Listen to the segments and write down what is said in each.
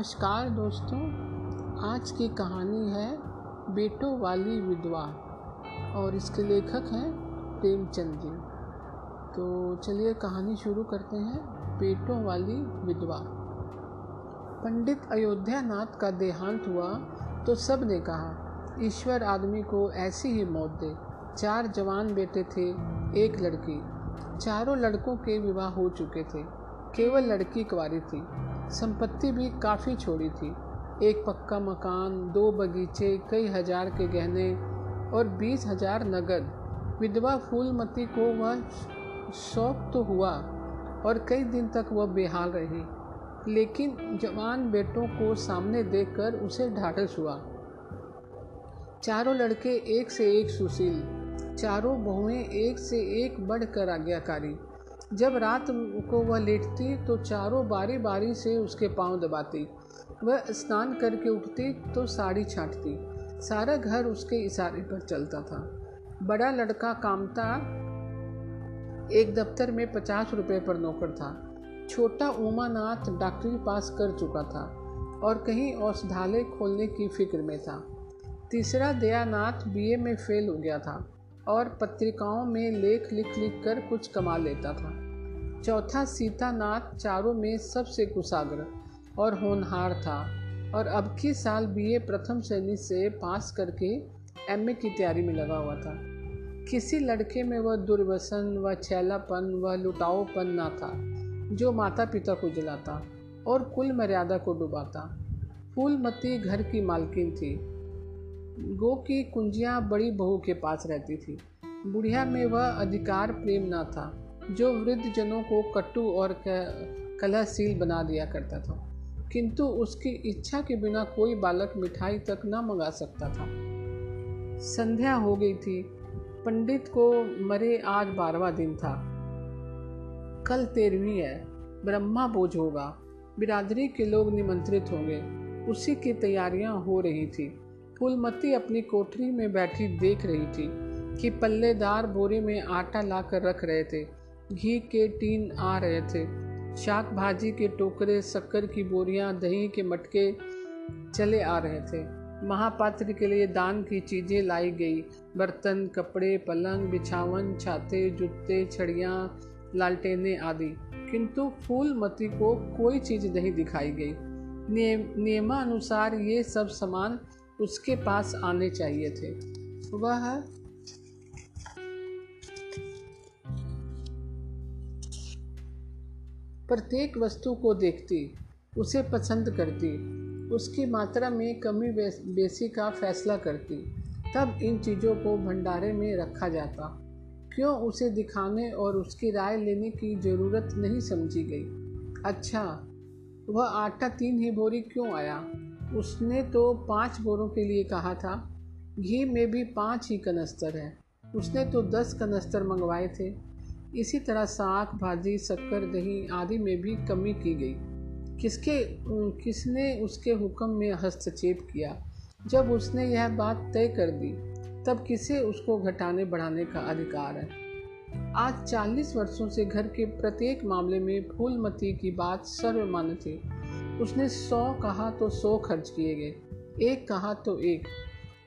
नमस्कार दोस्तों, आज की कहानी है बेटों वाली विधवा और इसके लेखक हैं प्रेमचंद जी तो चलिए कहानी शुरू करते हैं, बेटों वाली विधवा। पंडित अयोध्या नाथ का देहांत हुआ तो सबने कहा, ईश्वर आदमी को ऐसी ही मौत दे। चार जवान बेटे थे, एक लड़की। चारों लड़कों के विवाह हो चुके थे, केवल लड़की कुंवारी थी। संपत्ति भी काफ़ी छोड़ी थी। एक पक्का मकान, दो बगीचे, कई हज़ार के गहने और बीस हज़ार नगद। विधवा फूलमती को वह शौक तो हुआ और कई दिन तक वह बेहाल रही। लेकिन जवान बेटों को सामने देखकर उसे ढाढ़स हुआ। चारों लड़के एक से एक सुशील, चारों बहुएँ एक से एक बढ़कर आज्ञाकारी। जब रात को वह लेटती तो चारों बारी बारी से उसके पाँव दबाती। वह स्नान करके उठती तो साड़ी छाँटती। सारा घर उसके इशारे पर चलता था। बड़ा लड़का कामता एक दफ्तर में पचास रुपए पर नौकर था। छोटा उमानाथ डॉक्टरी पास कर चुका था और कहीं औषधालय खोलने की फ़िक्र में था। तीसरा दयानाथ बीए में फेल हो गया था। और पत्रिकाओं में लेख लिख लिख कर कुछ कमा लेता था। चौथा सीतानाथ चारों में सबसे कुशाग्र और होनहार था और अब के साल बीए प्रथम श्रेणी से पास करके एमए की तैयारी में लगा हुआ था। किसी लड़के में वह दुर्व्यसन व छैलापन व लुटाओपन ना था, जो माता पिता को जलाता और कुल मर्यादा को डुबाता। फूलमती घर की मालकिन थी। गो की कुंजियाँ बड़ी बहू के पास रहती थी। बुढ़िया में वह अधिकार प्रेम ना था, जो वृद्ध जनों को कट्टू और कलहशील बना दिया करता था। किंतु उसकी इच्छा के बिना कोई बालक मिठाई तक न मंगा सकता था। संध्या हो गई थी। पंडित को मरे आज बारहवा दिन था। कल तेरहवीं है। ब्रह्मा बोझ होगा। बिरादरी के लोग निमंत्रित होंगे। उसी की तैयारियाँ हो रही थी। फूलमती अपनी कोठरी में बैठी देख रही थी कि पल्लेदार बोरे में आटा लाकर रख रहे थे, घी के टीन आ रहे थे। शाक भाजी के टोकरे, शक्कर की बोरियाँ, दही के मटके चले आ रहे थे। महापात्र के लिए दान की चीज़ें लाई गई। बर्तन, कपड़े, पलंग, बिछावन, छाते, जूते, छड़ियाँ, लालटेने आदि। किंतु फूलमती को कोई चीज़ नहीं दिखाई गई। नियमानुसार ये सब सामान उसके पास आने चाहिए थे। वह प्रत्येक वस्तु को देखती, उसे पसंद करती, उसकी मात्रा में कमी बेसी का फैसला करती, तब इन चीज़ों को भंडारे में रखा जाता। क्यों उसे दिखाने और उसकी राय लेने की ज़रूरत नहीं समझी गई? अच्छा वह आटा तीन ही बोरी क्यों आया? उसने तो पाँच बोरों के लिए कहा था, घी में भी पाँच ही कनस्तर है। उसने तो दस कनस्तर मंगवाए थे। इसी तरह साग, भाजी, शक्कर, दही आदि में भी कमी की गई। किसके किसने उसके हुक्म में हस्तक्षेप किया? जब उसने यह बात तय कर दी, तब किसे उसको घटाने बढ़ाने का अधिकार है? आज चालीस वर्षों से घर के प्रत्येक मामले में फूलमती की बात सर्वमान्य थी। उसने सौ कहा तो सौ खर्च किए गए। एक कहा तो एक।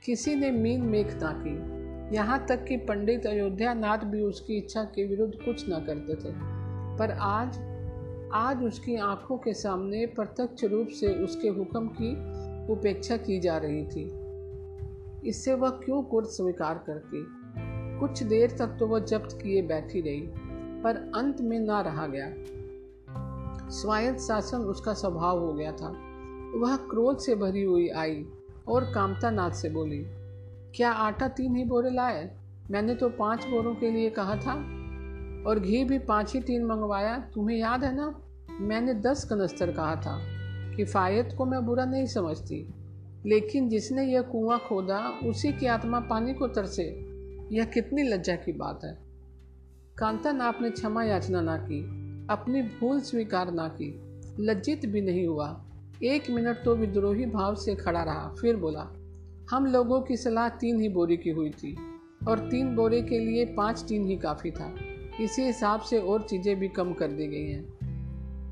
किसी ने मीन मेघ ना की यहाँ तक कि पंडित अयोध्या नाथ भी उसकी इच्छा के विरुद्ध कुछ न करते थे। पर आज आज उसकी आँखों के सामने प्रत्यक्ष रूप से उसके हुक्म की उपेक्षा की जा रही थी। इससे वह क्यों कुर्द स्वीकार करती कुछ देर तक तो वह जब्त किए बैठी रही, पर अंत में ना रहा गया। स्वायत्त शासन उसका स्वभाव हो गया था। वह क्रोध से भरी हुई आई और कामता नाथ से बोली, क्या आटा तीन ही बोरे लाए? मैंने तो पाँच बोरों के लिए कहा था। और घी भी पाँच ही तीन मंगवाया, तुम्हें याद है ना? मैंने दस कनस्तर कहा था किफ़ायत को मैं बुरा नहीं समझती। लेकिन जिसने यह कुआँ खोदा, उसी की आत्मा पानी को तरसे। यह कितनी लज्जा की बात है। कांता नाप ने क्षमा याचना ना की। अपनी भूल स्वीकार ना की। लज्जित भी नहीं हुआ। एक मिनट तो विद्रोही भाव से खड़ा रहा, फिर बोला, हम लोगों की सलाह तीन ही बोरी की हुई थी, और तीन बोरे के लिए पाँच टीन ही काफ़ी था। इसी हिसाब से और चीज़ें भी कम कर दी गई हैं।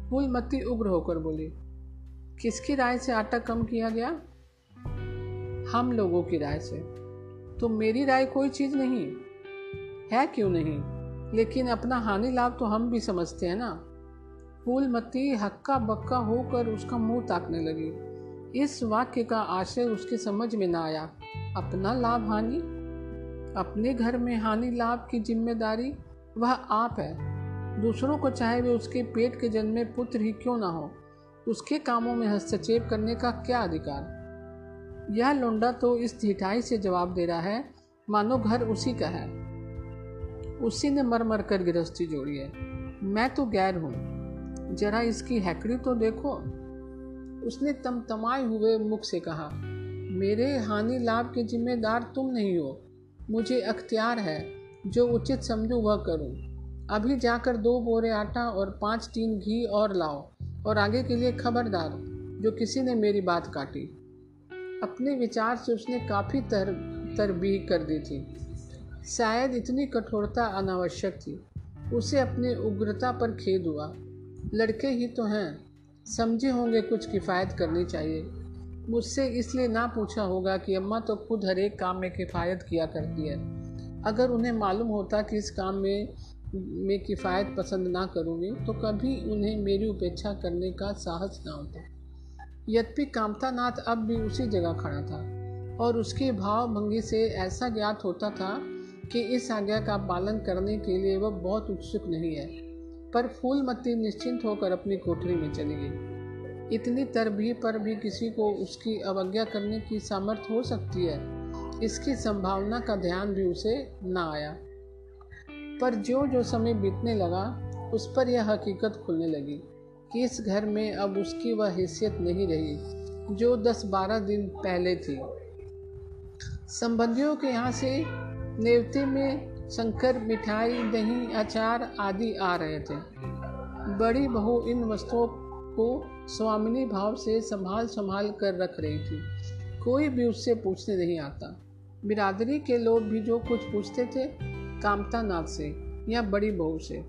फूलमती उग्र होकर बोली, किसकी राय से आटा कम किया गया? हम लोगों की राय से। तो मेरी राय कोई चीज़ नहीं। है क्यों नहीं? लेकिन अपना हानि लाभ तो हम भी समझते हैं ना। फूलमती हक्का बक्का होकर उसका मुँह ताकने लगी। इस वाक्य का आशय उसके समझ में ना आया। अपना लाभ हानि? अपने घर में हानि लाभ की ज़िम्मेदारी वह आप है। दूसरों को चाहे वे उसके पेट के जन्मे पुत्र ही क्यों ना हो। उसके कामों में हस्तक्षेप करने का क्या अधिकार? यह लोंडा तो इस ढिठाई से जवाब दे रहा है, मानो घर उसी का है। उसी ने मर मर कर गृहस्थी जोड़ी है। मैं तो गैर हूँ। जरा इसकी हैकड़ी तो देखो। उसने तमतमाए हुए मुख से कहा, मेरे हानि लाभ के जिम्मेदार तुम नहीं हो। मुझे अख्तियार है। जो उचित समझूं वह करूँ। अभी जाकर दो बोरे आटा और पाँच टीन घी और लाओ और आगे के लिए खबरदार, जो किसी ने मेरी बात काटी। अपने विचार से उसने काफ़ी तर, तरबीह कर दी थी। शायद इतनी कठोरता अनावश्यक थी। उसे अपने उग्रता पर खेद हुआ। लड़के ही तो हैं। समझे होंगे कुछ किफ़ायत करनी चाहिए। मुझसे इसलिए ना पूछा होगा कि अम्मा तो खुद हर एक काम में किफ़ायत किया करती है। अगर उन्हें मालूम होता कि इस काम में, मैं किफ़ायत पसंद ना करूँगी तो कभी उन्हें मेरी उपेक्षा करने का साहस ना होता। यद्यपि कामता नाथ अब भी उसी जगह खड़ा था, और उसके भाव भंगी से ऐसा ज्ञात होता था कि इस आज्ञा का पालन करने के लिए वह बहुत उत्सुक नहीं है, पर फूलमती निश्चिंत होकर अपनी कोठरी में चली गई। इतनी तरबी पर भी किसी को उसकी अवज्ञा करने की सामर्थ्य हो सकती है, इसकी संभावना का ध्यान भी उसे न आया। पर जो जो समय बीतने लगा, उस पर यह हकीकत खुलने लगी कि इस घर में अब उसकी वह हैसियत नहीं रही, जो दस बारह दिन पहले थी। संबंधियों के यहाँ से नेवते में शंकर, मिठाई, दही, अचार आदि आ रहे थे। बड़ी बहू इन वस्तुओं को स्वामिनी भाव से संभाल संभाल कर रख रही थी। कोई भी उससे पूछने नहीं आता। बिरादरी के लोग भी जो कुछ पूछते थे कामता नाथ से या बड़ी बहू से।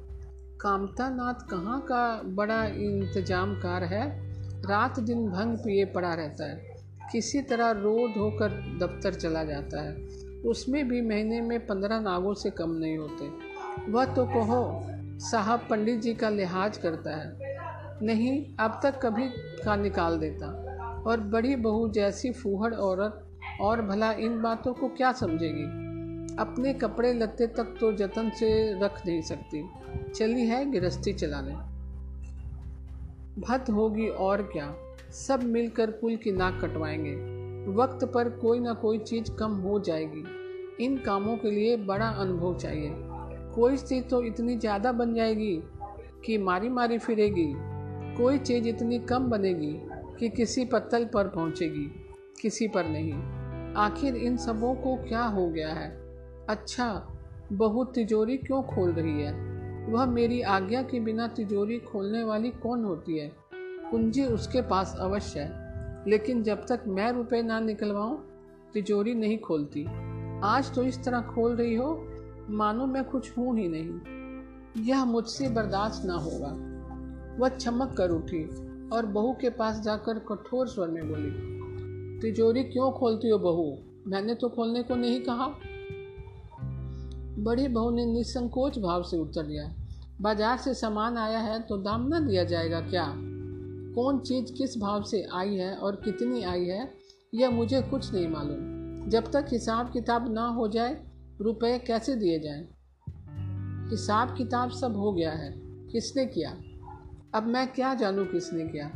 कामता नाथ कहाँ का बड़ा इंतजामकार है? रात दिन भंग पिए पड़ा रहता है। किसी तरह रो धोकर दफ्तर चला जाता है। उसमें भी महीने में पंद्रह नागों से कम नहीं होते। वह तो कहो, साहब पंडित जी का लिहाज करता है। नहीं, अब तक कभी का निकाल देता। और बड़ी बहू जैसी फूहड़ औरत, और भला इन बातों को क्या समझेगी? अपने कपड़े लत्ते तक तो जतन से रख नहीं सकती। चली है गृहस्थी चलाने। भत होगी और क्या? सब मिलकर कुल की नाक कटवाएँगे। वक्त पर कोई ना कोई चीज़ कम हो जाएगी। इन कामों के लिए बड़ा अनुभव चाहिए। कोई चीज़ तो इतनी ज़्यादा बन जाएगी कि मारी मारी फिरेगी। कोई चीज़ इतनी कम बनेगी कि किसी पत्तल पर पहुंचेगी, किसी पर नहीं। आखिर इन सबों को क्या हो गया है? अच्छा बहुत तिजोरी क्यों खोल रही है? वह मेरी आज्ञा के बिना तिजोरी खोलने वाली कौन होती है? कुंजी उसके पास अवश्य है। लेकिन जब तक मैं रुपए ना निकलवाऊं, तिजोरी नहीं खोलती। आज तो इस तरह खोल रही हो, मानो मैं कुछ हूँ ही नहीं। यह मुझसे बर्दाश्त ना होगा। वह चमक कर उठी और बहू के पास जाकर कठोर स्वर में बोली, तिजोरी क्यों खोलती हो बहू? मैंने तो खोलने को नहीं कहा। बड़ी बहू ने निसंकोच भाव से उत्तर दिया, बाज़ार से सामान आया है तो दाम ना दिया जाएगा क्या? कौन चीज़ किस भाव से आई है और कितनी आई है, यह मुझे कुछ नहीं मालूम। जब तक हिसाब किताब ना हो जाए, रुपए कैसे दिए जाएँ? हिसाब किताब सब हो गया है। किसने किया? अब मैं क्या जानूं किसने किया?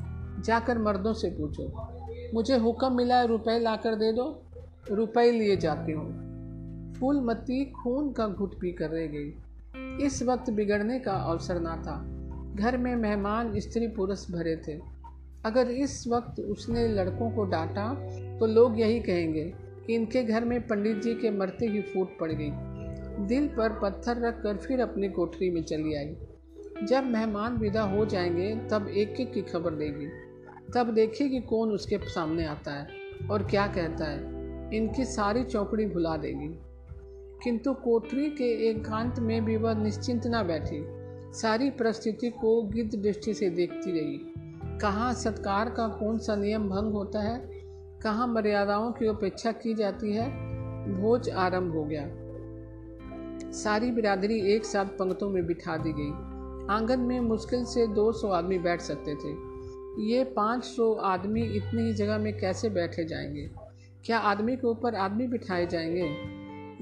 जाकर मर्दों से पूछो। मुझे हुक्म मिला है, रुपए लाकर दे दो। रुपए लिए जाती हूँ। फूलमती खून का घुट पी कर रह गई। इस वक्त बिगड़ने का अवसर ना था। घर में मेहमान स्त्री पुरुष भरे थे। अगर इस वक्त उसने लड़कों को डांटा तो लोग यही कहेंगे कि इनके घर में पंडित जी के मरते ही फूट पड़ गई। दिल पर पत्थर रख कर फिर अपनी कोठरी में चली आई। जब मेहमान विदा हो जाएँगे, तब एक एक की खबर देगी। तब देखेगी कौन उसके सामने आता है और क्या कहता है। इनकी सारी चौकड़ी भुला देगी। किंतु कोठरी के एकांत में भी वह निश्चिंत ना बैठी। सारी परिस्थिति को गिद्ध दृष्टि से देखती रही। कहाँ सत्कार का कौन सा नियम भंग होता है? कहाँ मर्यादाओं की उपेक्षा की जाती है? भोज आरंभ हो गया। सारी बिरादरी एक साथ पंक्तों में बिठा दी गई। आँगन में मुश्किल से 200 आदमी बैठ सकते थे। ये 500 आदमी इतनी ही जगह में कैसे बैठे जाएँगे? क्या आदमी के ऊपर आदमी बिठाए जाएँगे?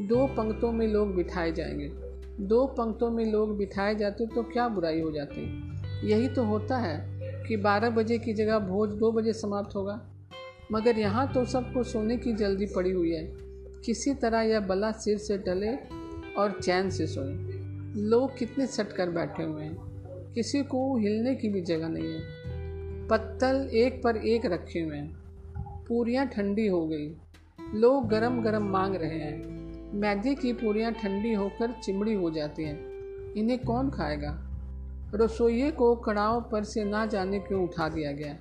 दो पंक्तों में लोग बिठाए जाएँगे। दो पंक्तों में लोग बिठाए जाते तो क्या बुराई हो जाती? यही तो होता है कि 12 बजे की जगह भोज दो बजे समाप्त होगा। मगर यहाँ तो सबको सोने की जल्दी पड़ी हुई है। किसी तरह यह बला सिर से टले और चैन से सोए। लोग कितने सट कर बैठे हुए हैं। किसी को हिलने की भी जगह नहीं है। पत्तल एक पर एक रखे हुए हैं। पूरियाँ ठंडी हो गई। लोग गरम गरम मांग रहे हैं। मैदे की पूरियाँ ठंडी होकर चिमड़ी हो जाती हैं। इन्हें कौन खाएगा? रसोइये को कड़ाव पर से ना जाने क्यों उठा दिया गया?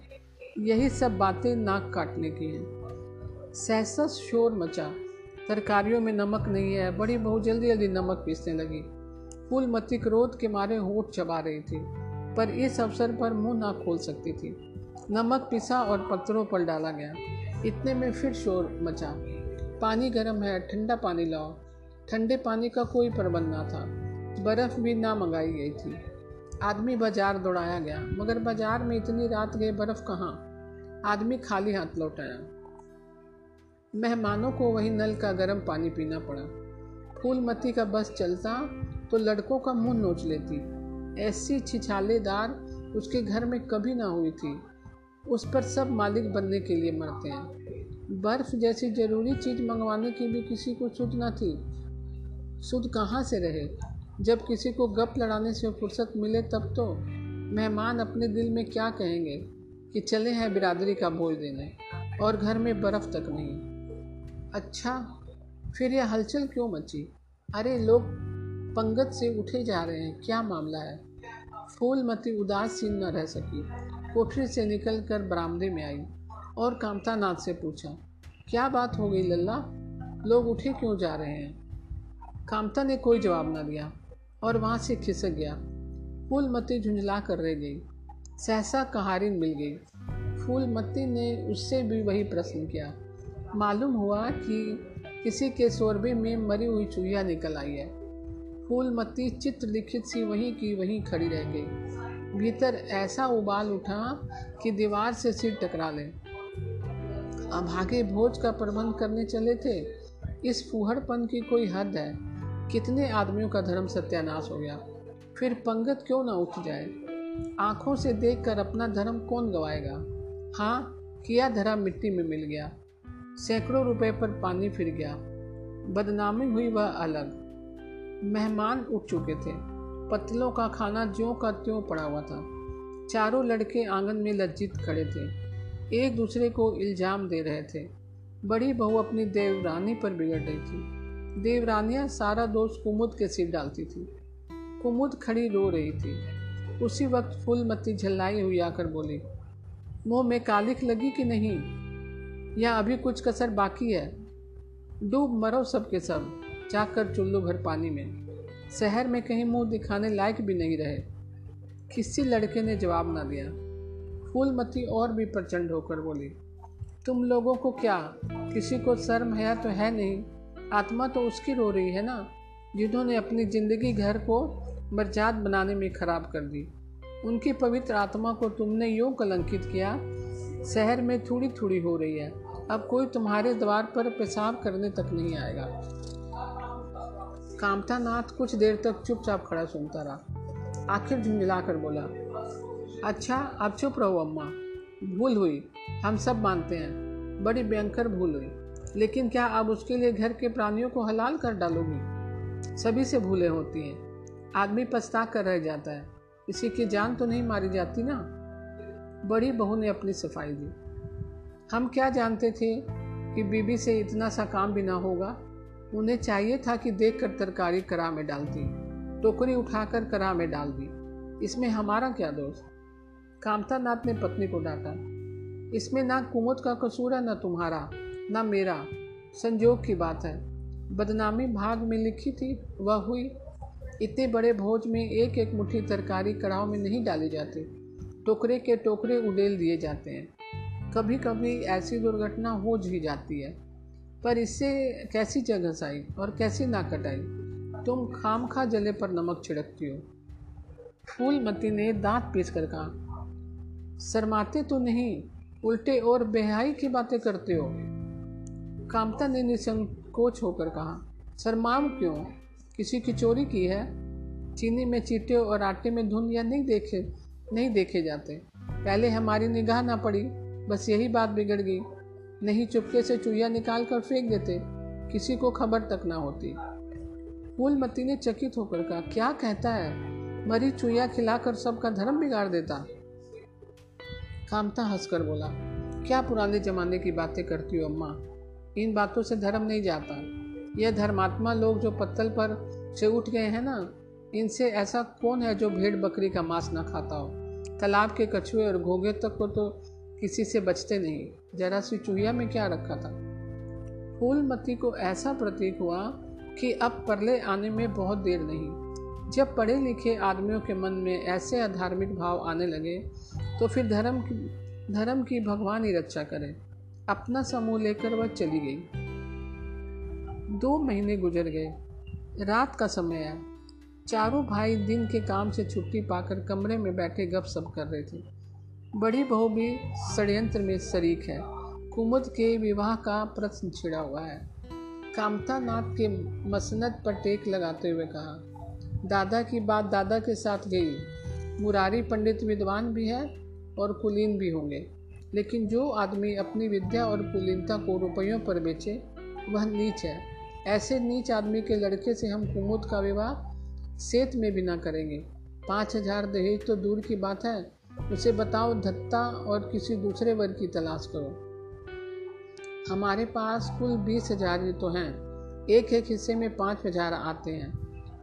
यही सब बातें नाक काटने की हैं। सहसस शोर मचा। तरकारियों में नमक नहीं है। बड़ी बहू जल्दी जल्दी नमक पीसने लगी। फूलमती क्रोध के मारे होठ चबा रही थी, पर इस अवसर पर मुँह ना खोल सकती थी। नमक पिसा और पत्थरों पर डाला गया। इतने में फिर शोर मचा। पानी गर्म है, ठंडा पानी लाओ। ठंडे पानी का कोई प्रबंध ना था। बर्फ़ भी ना मंगाई गई थी। आदमी बाज़ार दौड़ाया गया, मगर बाज़ार में इतनी रात गए बर्फ़ कहाँ? आदमी खाली हाथ लौटाया। मेहमानों को वही नल का गर्म पानी पीना पड़ा। फूलमती का बस चलता तो लड़कों का मुँह नोच लेती। ऐसी छिछालेदार उसके घर में कभी ना हुई थी। उस पर सब मालिक बनने के लिए मरते हैं। बर्फ़ जैसी ज़रूरी चीज़ मंगवाने की भी किसी को सुध न थी। सुध कहाँ से रहे? जब किसी को गप लड़ाने से फुर्सत मिले तब तो। मेहमान अपने दिल में क्या कहेंगे कि चले हैं बिरादरी का बोझ देने और घर में बर्फ़ तक नहीं। अच्छा फिर यह हलचल क्यों मची? अरे लोग पंगत से उठे जा रहे हैं, क्या मामला है? फूलमती उदास सी न रह सकी। कोठरी से निकलकर बरामदे में आई। और कामता नाथ से पूछा, क्या बात हो गई लल्ला? लोग उठे क्यों जा रहे हैं? कामता ने कोई जवाब न दिया और वहाँ से खिसक गया। फूल फूलमती झुंझला कर रह गई। सहसा कहारिन मिल गई। फूलमती ने उससे भी वही प्रश्न किया, मालूम हुआ कि किसी के शोरबे में मरी हुई चूहिया निकल आई है? फूलमती चित्र लिखित सी वहीं की वहीं खड़ी रह गई। भीतर ऐसा उबाल उठा कि दीवार से सिर टकरा ले। अब आगे भोज का प्रबंध करने चले थे। इस फूहड़पन की कोई हद है। कितने आदमियों का धर्म सत्यानाश हो गया। फिर पंगत क्यों ना उठ जाए? आँखों से देखकर अपना धर्म कौन गवाएगा? हाँ किया धरा मिट्टी में मिल गया। सैकड़ों रुपए पर पानी फिर गया। बदनामी हुई वह अलग। मेहमान उठ चुके थे। पतलों का खाना ज्यों का त्यों पड़ा हुआ था। चारों लड़के आँगन में लज्जित खड़े थे। एक दूसरे को इल्ज़ाम दे रहे थे। बड़ी बहू अपनी देवरानी पर बिगड़ रही थी। देवरानियाँ सारा दोष कुमुद के सिर डालती थी। कुमुद खड़ी रो रही थी। उसी वक्त फूलमती झल्लाई हुई आकर बोली, मुँह में कालिख लगी कि नहीं? या अभी कुछ कसर बाकी है? डूब मरो सब के सब, जाकर चुल्लू भर पानी में। शहर में कहीं मुँह दिखाने लायक भी नहीं रहे। किसी लड़के ने जवाब ना दिया। फूलमती और भी प्रचंड होकर बोली, तुम लोगों को क्या, किसी को शर्म है तो है नहीं? आत्मा तो उसकी रो रही है ना, जिन्होंने अपनी ज़िंदगी घर को बर्जात बनाने में ख़राब कर दी। उनकी पवित्र आत्मा को तुमने यूँ कलंकित किया, शहर में थोड़ी थोड़ी हो रही है। अब कोई तुम्हारे द्वार पर पेशाब करने तक नहीं आएगा। कामता नाथ कुछ देर तक चुपचाप खड़ा सुनता रहा। आखिर झुंझला कर बोला अच्छा अब चुप रहो अम्मा। भूल हुई। हम सब मानते हैं। बड़ी भयंकर भूल हुई। लेकिन क्या आप उसके लिए घर के प्राणियों को हलाल कर डालोगी? सभी से भूलें होती हैं। आदमी पछता कर रह जाता है। किसी की जान तो नहीं मारी जाती ना? बड़ी बहू ने अपनी सफ़ाई दी। हम क्या जानते थे कि बीबी से इतना सा काम भी ना होगा? उन्हें चाहिए था कि देख कर तरकारी करा में डालती। टोकरी उठाकर करा में डाल दी। इसमें हमारा क्या दोष? कामता नाथ ने पत्नी को डांटा। इसमें ना कुमुद का कसूर है, ना तुम्हारा, ना मेरा। संजोग की बात है। बदनामी भाग में लिखी थी, वह हुई। इतने बड़े भोज में एक एक मुट्ठी तरकारी कड़ाव में नहीं डाली जाती। टोकरे के टोकरे उड़ेल दिए जाते हैं। कभी कभी ऐसी दुर्घटना हो ही जाती है। पर इससे कैसी जगह साई और कैसी ना कटाई? तुम खाम खा जले पर नमक छिड़कती हो। फूलमती ने दांत पीस कर कहा शरमाते तो नहीं, उल्टे और बेहाई की बातें करते हो। कामता ने निसंकोच होकर कहा शरमाम क्यों? किसी की चोरी की है? चीनी में चीटे और आटे में धुन या नहीं देखे नहीं देखे जाते। पहले हमारी निगाह ना पड़ी, बस यही बात बिगड़ गई। नहीं चुपके से चूहिया निकाल कर फेंक देते, किसी को खबर तक ना होती। फूलमती ने चकित होकर कहा, क्या कहता है? मरी चूहिया खिलाकर सबका धर्म बिगाड़ देता। कामता हंसकर बोला, क्या पुराने जमाने की बातें करती हो अम्मा? इन बातों से धर्म नहीं जाता। यह धर्मात्मा लोग जो पत्तल पर से उठ गए हैं ना, इनसे ऐसा कौन है जो भेड़ बकरी का मांस ना खाता हो? तालाब के कछुए और घोंगे तक को तो किसी से बचते नहीं। जरा सी चूहिया में क्या रखा था? फूलमती को ऐसा प्रतीक हुआ कि अब परले आने में बहुत देर नहीं। जब पढ़े लिखे आदमियों के मन में ऐसे अधार्मिक भाव आने लगे तो फिर धर्म की धर्म की भगवान ही रक्षा करे। अपना समूह लेकर वह चली गई। दो महीने गुजर गए। रात का समय है। चारों भाई दिन के काम से छुट्टी पाकर कमरे में बैठे गप सप कर रहे थे। बड़ी बहू भी षड्यंत्र में शरीक है। कुमुद के विवाह का प्रश्न छिड़ा हुआ है। कामता नाथ के मसनत पर टेक लगाते हुए कहा, दादा की बात दादा के साथ गई। मुरारी पंडित विद्वान भी है और कुलीन भी होंगे। लेकिन जो आदमी अपनी विद्या और कुलीनता को रुपयों पर बेचे, वह नीच है। ऐसे नीच आदमी के लड़के से हम कुमुद का विवाह सेत में भी ना करेंगे। पाँच हज़ार दहेज तो दूर की बात है। उसे बताओ धत्ता और किसी दूसरे वर्ग की तलाश करो। हमारे पास कुल बीस हज़ार ही तो हैं। एक एक हिस्से में पाँच हज़ार आते हैं।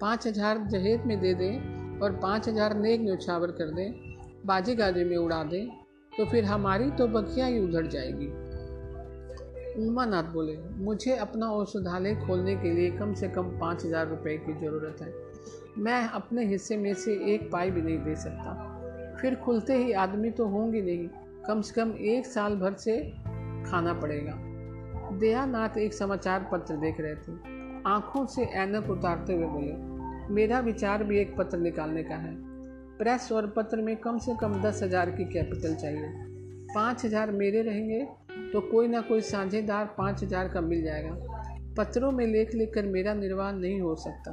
पाँच हज़ार दहेज में दे दें और पाँच हज़ार नेक न्यौछावर कर दें। बाजी गाजे में उड़ा दें तो फिर हमारी तो बखिया ही उधड़ जाएगी। उमानाथ बोले, मुझे अपना औषधालय खोलने के लिए कम से कम पाँच हज़ार रुपये की ज़रूरत है। मैं अपने हिस्से में से एक पाई भी नहीं दे सकता। फिर खुलते ही आदमी तो होंगे नहीं, कम से कम एक साल भर से खाना पड़ेगा। दयानाथ एक समाचार पत्र देख रहे थे। आँखों से ऐनक उतारते हुए बोले, मेरा विचार भी एक पत्र निकालने का है। प्रेस और पत्र में कम से कम दस हज़ार की कैपिटल चाहिए। पाँच हज़ार मेरे रहेंगे तो कोई ना कोई साझेदार पाँच हज़ार का मिल जाएगा। पत्रों में लेख लिख कर मेरा निर्वाह नहीं हो सकता।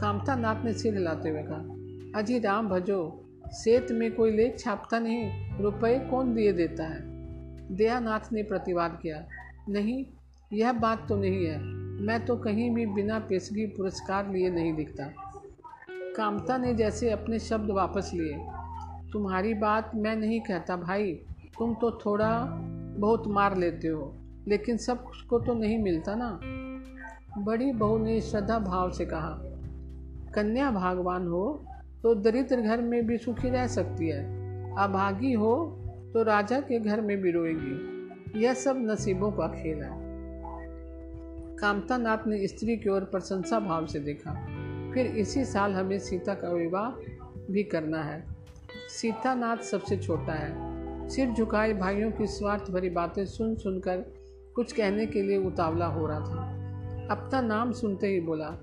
कामता नाथ ने सिर हिलाते हुए कहा, अजी राम भजो, सेत में कोई लेख छापता नहीं, रुपए कौन दिए देता है? दयानाथ ने प्रतिवाद किया, नहीं, यह बात तो नहीं है। मैं तो कहीं भी बिना पेशगी पुरस्कार लिए नहीं दिखता। कामता ने जैसे अपने शब्द वापस लिए। तुम्हारी बात मैं नहीं कहता भाई, तुम तो थोड़ा बहुत मार लेते हो, लेकिन सबको तो नहीं मिलता ना? बड़ी बहू ने श्रद्धा भाव से कहा, कन्या भागवान हो तो दरिद्र घर में भी सुखी रह सकती है। अभागी हो तो राजा के घर में भी रोएगी। यह सब नसीबों का खेल है। कामता नाथ ने स्त्री की ओर प्रशंसा भाव से देखा। फिर इसी साल हमें सीता का विवाह भी करना है। सीतानाथ सबसे छोटा है। सिर झुकाए भाइयों की स्वार्थ भरी बातें सुन सुनकर कुछ कहने के लिए उतावला हो रहा था। अपना नाम सुनते ही बोला,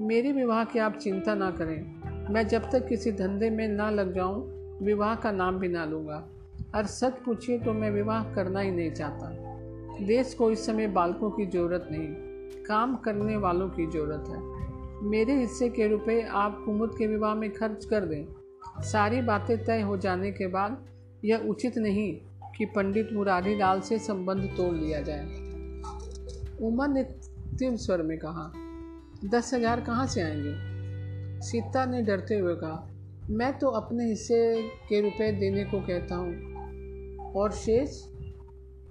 मेरे विवाह की आप चिंता ना करें। मैं जब तक किसी धंधे में ना लग जाऊँ, विवाह का नाम भी ना लूँगा। और सच पूछिए तो मैं विवाह करना ही नहीं चाहता। देश को इस समय बालकों की ज़रूरत नहीं, काम करने वालों की ज़रूरत है। मेरे हिस्से के रुपए आप कुमुद के विवाह में खर्च कर दें। सारी बातें तय हो जाने के बाद यह उचित नहीं कि पंडित मुरारी लाल से संबंध तोड़ लिया जाए। उमा ने तीव्र स्वर में कहा, दस हज़ार कहाँ से आएँगे? सीता ने डरते हुए कहा, मैं तो अपने हिस्से के रुपए देने को कहता हूँ। और शेष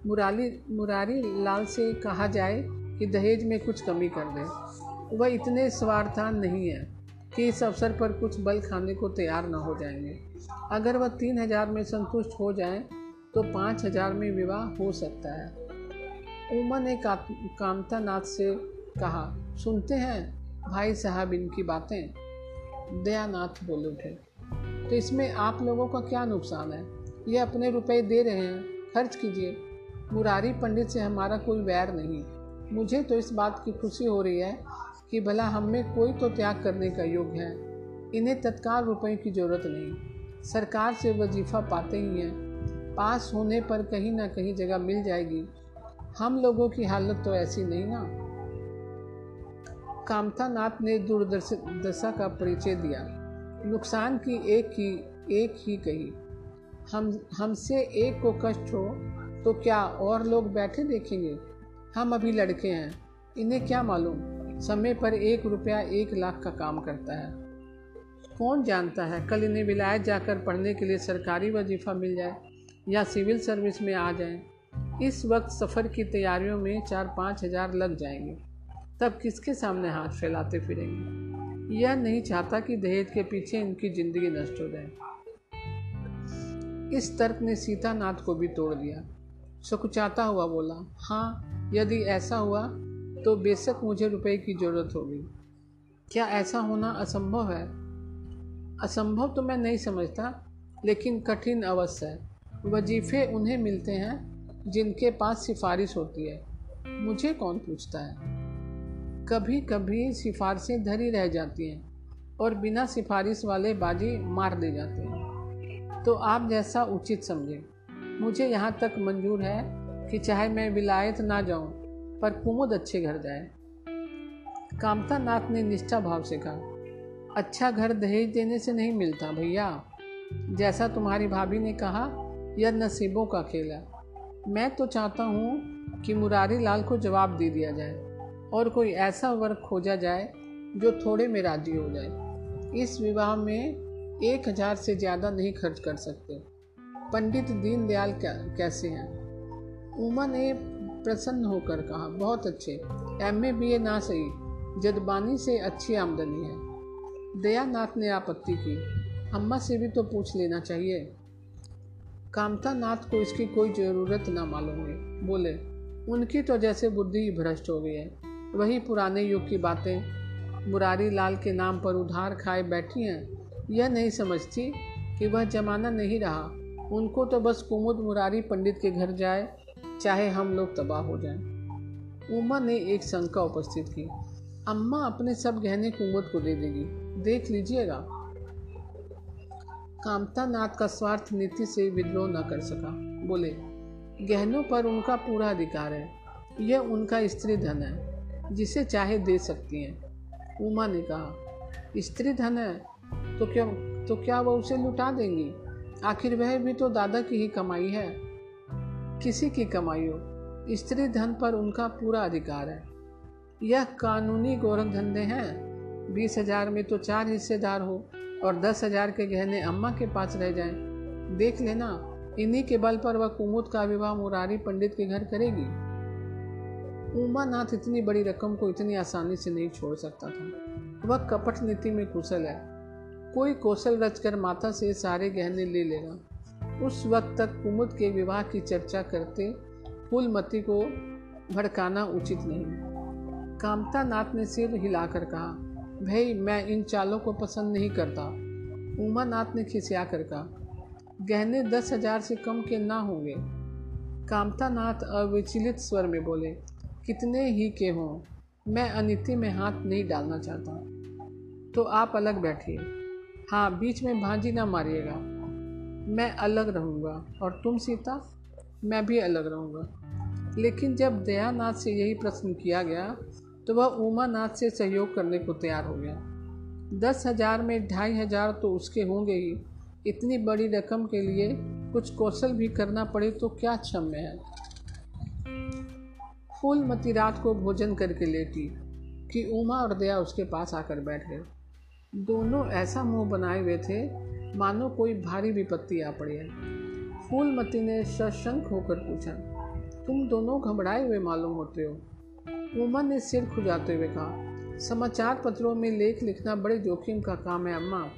मुरारी मुरारी लाल से कहा जाए कि दहेज में कुछ कमी कर दे। वह इतने स्वार्थान नहीं है कि इस अवसर पर कुछ बल खाने को तैयार न हो जाएँगे। अगर वह तीन हज़ार में संतुष्ट हो जाए तो पाँच हज़ार में विवाह हो सकता है। उमा ने का, कामता नाथ से कहा सुनते हैं भाई साहब इनकी बातें? दयानाथ बोल उठे तो इसमें आप लोगों का क्या नुकसान है? ये अपने रुपए दे रहे हैं खर्च कीजिए। मुरारी पंडित से हमारा कोई वैर नहीं। मुझे तो इस बात की खुशी हो रही है कि भला हम में कोई तो त्याग करने का योग है। इन्हें तत्काल रुपए की ज़रूरत नहीं। सरकार से वजीफ़ा पाते ही हैं। पास होने पर कहीं ना कहीं जगह मिल जाएगी। हम लोगों की हालत तो ऐसी नहीं ना। कामता नाथ ने दूरदर्शा का परिचय दिया। नुकसान की एक ही एक ही कही। हम, हमसे एक को कष्ट हो तो क्या और लोग बैठे देखेंगे? हम अभी लड़के हैं। इन्हें क्या मालूम? समय पर एक रुपया एक लाख का काम करता है। कौन जानता है, कल इन्हें विलायत जाकर पढ़ने के लिए सरकारी वजीफ़ा मिल जाए या सिविल सर्विस में आ जाए। इस वक्त सफ़र की तैयारियों में चार पाँच हज़ार लग जाएँगे। तब किसके सामने हाथ फैलाते फिरेंगे? यह नहीं चाहता कि दहेज के पीछे इनकी ज़िंदगी नष्ट हो जाए। इस तर्क ने सीतानाथ को भी तोड़ दिया। सुकुचाता हुआ बोला हाँ यदि ऐसा हुआ तो बेशक मुझे रुपए की ज़रूरत होगी। क्या ऐसा होना असंभव है? असंभव तो मैं नहीं समझता, लेकिन कठिन अवश्य है। वजीफ़े उन्हें मिलते हैं, जिनके पास सिफारिश होती है। मुझे कौन पूछता है? कभी कभी सिफारिशें धरी रह जाती हैं और बिना सिफारिश वाले बाजी मार दे जाते हैं। तो आप जैसा उचित समझें। मुझे यहाँ तक मंजूर है कि चाहे मैं विलायत ना जाऊँ पर कुमुद अच्छे घर जाए। कामता नाथ ने निष्ठा भाव से कहा अच्छा घर दहेज देने से नहीं मिलता भैया। जैसा तुम्हारी भाभी ने कहा, यह नसीबों का खेल मैं तो चाहता हूँ कि मुरारी लाल को जवाब दे दिया जाए और कोई ऐसा वर्ग खोजा जाए जो थोड़े में राज़ी हो जाए। इस विवाह में एक हज़ार से ज़्यादा नहीं खर्च कर सकते। पंडित दीनदयाल कैसे हैं? उमा ने प्रसन्न होकर कहा, बहुत अच्छे। एम ए बी ए ना सही। जदबानी से अच्छी आमदनी है। दयानाथ ने आपत्ति की। अम्मा से भी तो पूछ लेना चाहिए। कामता नाथ को इसकी कोई ज़रूरत ना मालूम है बोले, उनकी तो जैसे बुद्धि ही भ्रष्ट हो गई है। वही पुराने युग की बातें। मुरारी लाल के नाम पर उधार खाए बैठी हैं। यह नहीं समझती कि वह जमाना नहीं रहा। उनको तो बस कुमुद मुरारी पंडित के घर जाए चाहे हम लोग तबाह हो जाएँ। उमा ने एक शंका उपस्थित की। अम्मा अपने सब गहने कुमुद को दे देगी। देख लीजिएगा। कामता नाथ का स्वार्थ नीति से विद्रोह न कर सका। बोले, गहनों पर उनका पूरा अधिकार है। यह उनका स्त्री धन है, जिसे चाहे दे सकती हैं। उमा ने कहा, स्त्री धन है? तो क्या तो क्या वह उसे लुटा देंगी? आखिर वह भी तो दादा की ही कमाई है। किसी की कमाई हो, स्त्री धन पर उनका पूरा अधिकार है। यह कानूनी गोरख धंधे हैं। बीस हज़ार में तो चार हिस्सेदार हो और दस हज़ार के गहने अम्मा के पास रह जाएँ। देख लेना, इन्हीं के बल पर वह कुमुद का विवाह मुरारी पंडित के घर करेगी। उमानाथ इतनी बड़ी रकम को इतनी आसानी से नहीं छोड़ सकता था। वह कपट नीति में कुशल है। कोई कौशल रचकर माता से सारे गहने ले लेगा। उस वक्त तक कुमुद के विवाह की चर्चा करते फूलमती को भड़काना उचित नहीं। कामता नाथ ने सिर हिलाकर कहा, भाई, मैं इन चालों को पसंद नहीं करता। उमा नाथ ने खिसिया कर कहा, गहने दस हज़ार से कम के ना होंगे। कामता नाथ अविचलित स्वर में बोले, कितने ही के हों, मैं अनिति में हाथ नहीं डालना चाहता। तो आप अलग बैठिए। हाँ बीच में भांजी ना मारिएगा। मैं अलग रहूँगा। और तुम सीता? मैं भी अलग रहूँगा। लेकिन जब दयानाथ से यही प्रश्न किया गया तो वह उमानाथ से सहयोग करने को तैयार हो गया। दस हज़ार में ढाई हज़ार तो उसके होंगे ही। इतनी बड़ी रकम के लिए कुछ कौशल भी करना पड़े तो क्या क्षम्य है? फूलमती रात को भोजन करके लेटी कि उमा और दया उसके पास आकर बैठ गए। दोनों ऐसा मुँह बनाए हुए थे, मानो कोई भारी विपत्ति आ पड़ी है। फूलमती ने सशंक होकर पूछा, तुम दोनों घबराए हुए मालूम होते हो? उमा ने सिर खुजाते हुए कहा, समाचार पत्रों में लेख लिखना बड़े जोखिम का काम है, अम्मा।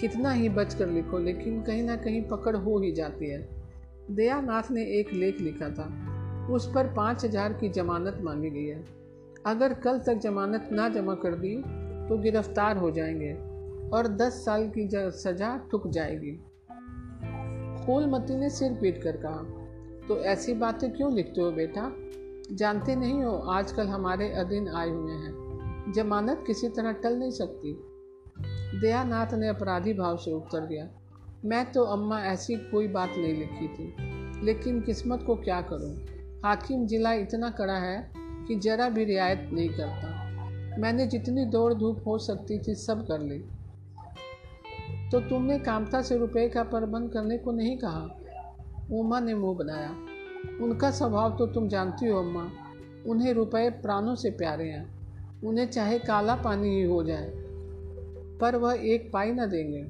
कितना ही बच कर लिखो, लेकिन कहीं ना कहीं पकड़ हो ही जाती है। दयानाथ ने एक लेख लिखा था। उस पर पाँच हज़ार की जमानत मांगी गई है। अगर कल तक जमानत ना जमा कर दी तो गिरफ़्तार हो जाएँगे और दस साल की सजा ठुक जाएगी। फूलमती ने सिर पीट कर कहा तो ऐसी बातें क्यों लिखते हो बेटा? जानते नहीं हो आजकल हमारे अधीन आए हुए हैं। जमानत किसी तरह टल नहीं सकती। दयानाथ ने अपराधी भाव से उत्तर दिया, मैं तो अम्मा ऐसी कोई बात नहीं लिखी थी। लेकिन किस्मत को क्या करूँ? हाकिम जिला इतना कड़ा है कि जरा भी रियायत नहीं करता। मैंने जितनी दौड़ धूप हो सकती थी सब कर ली। तो तुमने कामता से रुपए का प्रबंध करने को नहीं कहा। उमा ने मुँह बनाया। उनका स्वभाव तो तुम जानती हो, अम्मा। उन्हें रुपए प्राणों से प्यारे हैं। उन्हें चाहे काला पानी ही हो जाए, पर वह एक पाई न देंगे।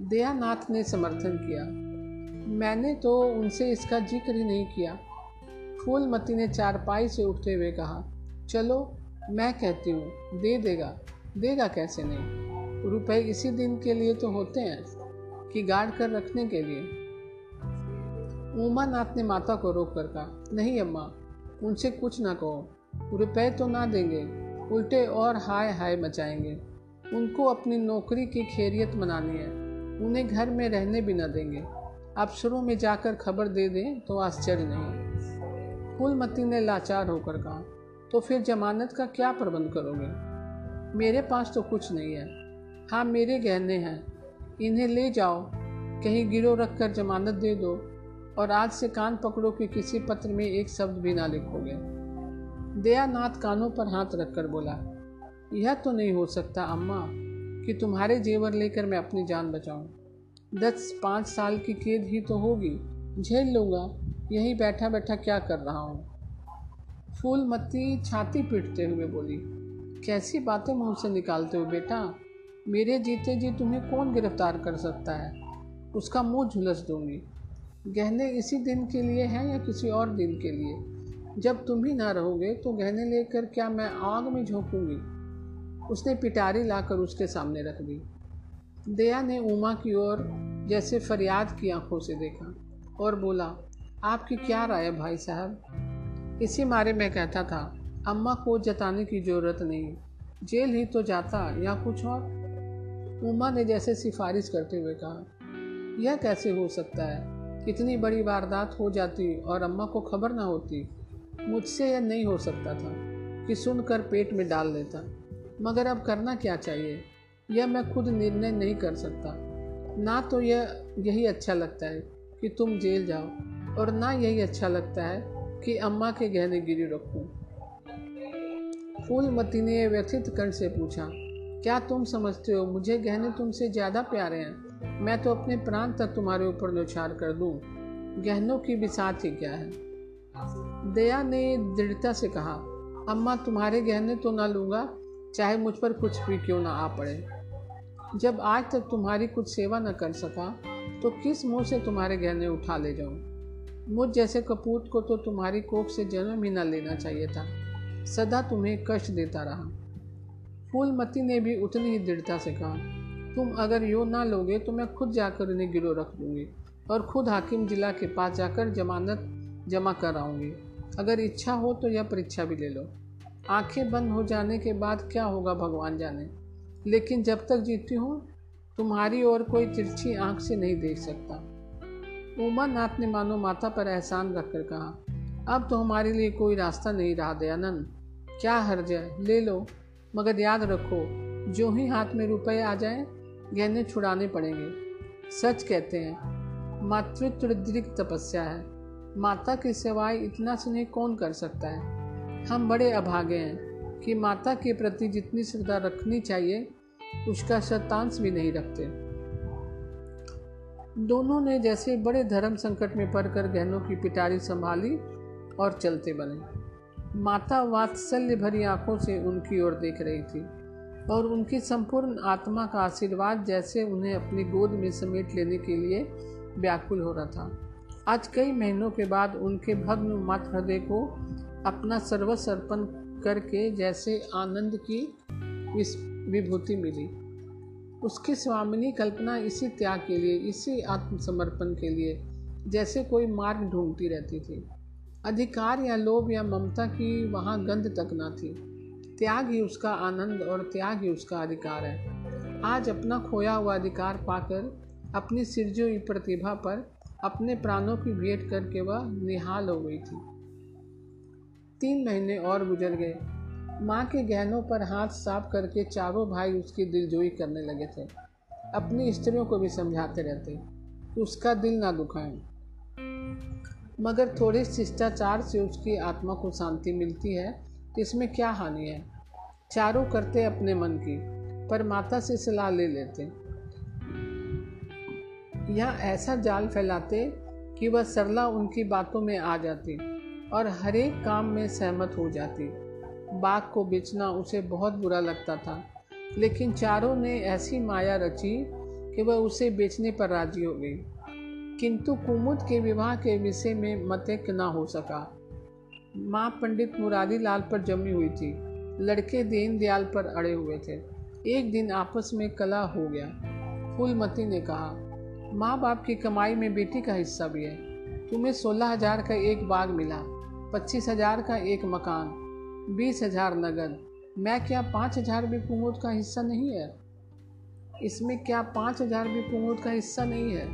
दयानाथ ने समर्थन किया। मैंने तो उनसे इसका ज़िक्र ही नहीं किया। फूलमती ने चारपाई से उठते हुए कहा, चलो मैं कहती हूँ, दे देगा। देगा कैसे नहीं? रुपए इसी दिन के लिए तो होते हैं कि गाड़ कर रखने के लिए। उमा उमानाथ ने माता को रोक कर कहा, नहीं अम्मा, उनसे कुछ ना कहो। रुपए तो ना देंगे, उल्टे और हाय हाय मचाएँगे। उनको अपनी नौकरी की खैरियत मनानी है, उन्हें घर में रहने भी ना देंगे। अफसरों में जाकर खबर दे दें तो आश्चर्य नहीं। फूलमती ने लाचार होकर कहा तो फिर जमानत का क्या प्रबंध करोगे? मेरे पास तो कुछ नहीं है। हाँ मेरे गहने हैं। इन्हें ले जाओ। कहीं गिरो रख कर जमानत दे दो और आज से कान पकड़ो कि किसी पत्र में एक शब्द भी ना लिखोगे। दयानाथ कानों पर हाथ रखकर बोला, यह तो नहीं हो सकता अम्मा कि तुम्हारे जेवर लेकर मैं अपनी जान बचाऊं। दस पाँच साल की कैद ही तो होगी। झेल लूँगा। यहीं बैठा बैठा क्या कर रहा हूँ? फूलमती छाती पीटते हुए बोली, कैसी बातें मुँह से निकालते हो बेटा? मेरे जीते जी तुम्हें कौन गिरफ़्तार कर सकता है? उसका मुँह झुलस दूँगी। गहने इसी दिन के लिए हैं या किसी और दिन के लिए? जब तुम ही ना रहोगे तो गहने लेकर क्या मैं आग में झोंकूँगी? उसने पिटारी लाकर उसके सामने रख दी। दया ने उमा की ओर जैसे फरियाद की आँखों से देखा और बोला, आपकी क्या राय भाई साहब? इसी मारे मैं कहता था, अम्मा को जताने की ज़रूरत नहीं। जेल ही तो जाता या कुछ और? उमा ने जैसे सिफारिश करते हुए कहा, यह कैसे हो सकता है? इतनी बड़ी वारदात हो जाती और अम्मा को खबर ना होती। मुझसे यह नहीं हो सकता था कि सुनकर पेट में डाल लेता मगर अब करना क्या चाहिए? यह मैं खुद निर्णय नहीं कर सकता। ना तो यह यही अच्छा लगता है कि तुम जेल जाओ, और ना यही अच्छा लगता है कि अम्मा के गहने गिरी रखूँ। फूलमती ने व्यथित कंठ से पूछा, क्या तुम समझते हो, मुझे गहने तुमसे ज़्यादा प्यारे हैं। मैं तो अपने प्राण तक तुम्हारे ऊपर न्यौछार कर दूँ। गहनों की बिसात ही क्या है? दया ने दृढ़ता से कहा, अम्मा, तुम्हारे गहने तो ना लूँगा, चाहे मुझ पर कुछ भी क्यों ना आ पड़े। जब आज तक तुम्हारी कुछ सेवा न कर सका तो किस मुँह से तुम्हारे गहने उठा ले जाऊँ? मुझ जैसे कपूत को तो तुम्हारी कोख से जन्म ही न लेना चाहिए था। सदा तुम्हें कष्ट देता रहा। फूलमती ने भी उतनी ही दृढ़ता से कहा, तुम अगर यो ना लोगे तो मैं खुद जाकर उन्हें गिरो रख दूँगी और खुद हाकिम जिला के पास जाकर जमानत जमा कर आऊँगी। अगर इच्छा हो तो यह परीक्षा भी ले लो। आँखें बंद हो जाने के बाद क्या होगा भगवान जाने। लेकिन जब तक जीती हूँ, तुम्हारी और कोई तिरछी आँख से नहीं देख सकता। उमा नाथ ने मानो माता पर एहसान रखकर कहा, अब तो हमारे लिए कोई रास्ता नहीं रहा, दयानंद। क्या हर्ज है ले लो, मगर याद रखो, जो ही हाथ में रुपए आ जाए गहने छुड़ाने पड़ेंगे। सच कहते हैं, मातृत्व तपस्या है। माता की सेवाएँ इतना स्नेह कौन कर सकता है? हम बड़े अभागे हैं कि माता के प्रति जितनी श्रद्धा रखनी चाहिए, उसका शतांश भी नहीं रखते। दोनों ने जैसे बड़े धर्म संकट में पड़कर गहनों की पिटारी संभाली और चलते बने। माता वात्सल्य भरी आँखों से उनकी ओर देख रही थी और उनकी संपूर्ण आत्मा का आशीर्वाद जैसे उन्हें अपनी गोद में समेट लेने के लिए व्याकुल हो रहा था। आज कई महीनों के बाद उनके भग्न मत हृदय को अपना सर्वस्व अर्पण करके जैसे आनंद की इस विभूति मिली। उसकी स्वामिनी कल्पना इसी त्याग के लिए, इसी आत्मसमर्पण के लिए, जैसे कोई मार्ग ढूंढती रहती थी। अधिकार या लोभ या ममता की वहाँ गंध तक ना थी। त्याग ही उसका आनंद और त्याग ही उसका अधिकार है। आज अपना खोया हुआ अधिकार पाकर, अपनी सिरजोई प्रतिभा पर, अपने प्राणों की भेंट करके वह निहाल हो गई थी। तीन महीने और गुजर गए। माँ के गहनों पर हाथ साफ़ करके चारों भाई उसकी दिलजोई करने लगे थे। अपनी स्त्रियों को भी समझाते रहते। उसका दिल ना दुखाए। मगर थोड़े शिष्टाचार से उसकी आत्मा को शांति मिलती है। इसमें क्या हानि है? चारों करते अपने मन की, पर माता से सलाह ले लेते। यहाँ ऐसा जाल फैलाते कि वह सरला उनकी बातों में आ जाती और हरेक काम में सहमत हो जाती। बाग को बेचना उसे बहुत बुरा लगता था। लेकिन चारों ने ऐसी माया रची कि वह उसे बेचने पर राज़ी हो गई। किंतु कुमुद के विवाह के विषय में मतेक न हो सका। माँ पंडित मुरारी लाल पर जमी हुई थी। लड़के दीन दयाल पर अड़े हुए थे। एक दिन आपस में कला हो गया। फूलमती ने कहा, माँ बाप की कमाई में बेटी का हिस्सा भी है। तुम्हें सोलह हज़ार का एक बाग मिला, पच्चीस हज़ार का एक मकान बीस हज़ार नगद। मैं क्या पाँच हज़ार भी कुमुद का हिस्सा नहीं है? इसमें क्या पाँच हज़ार भी कुमुद का हिस्सा नहीं है?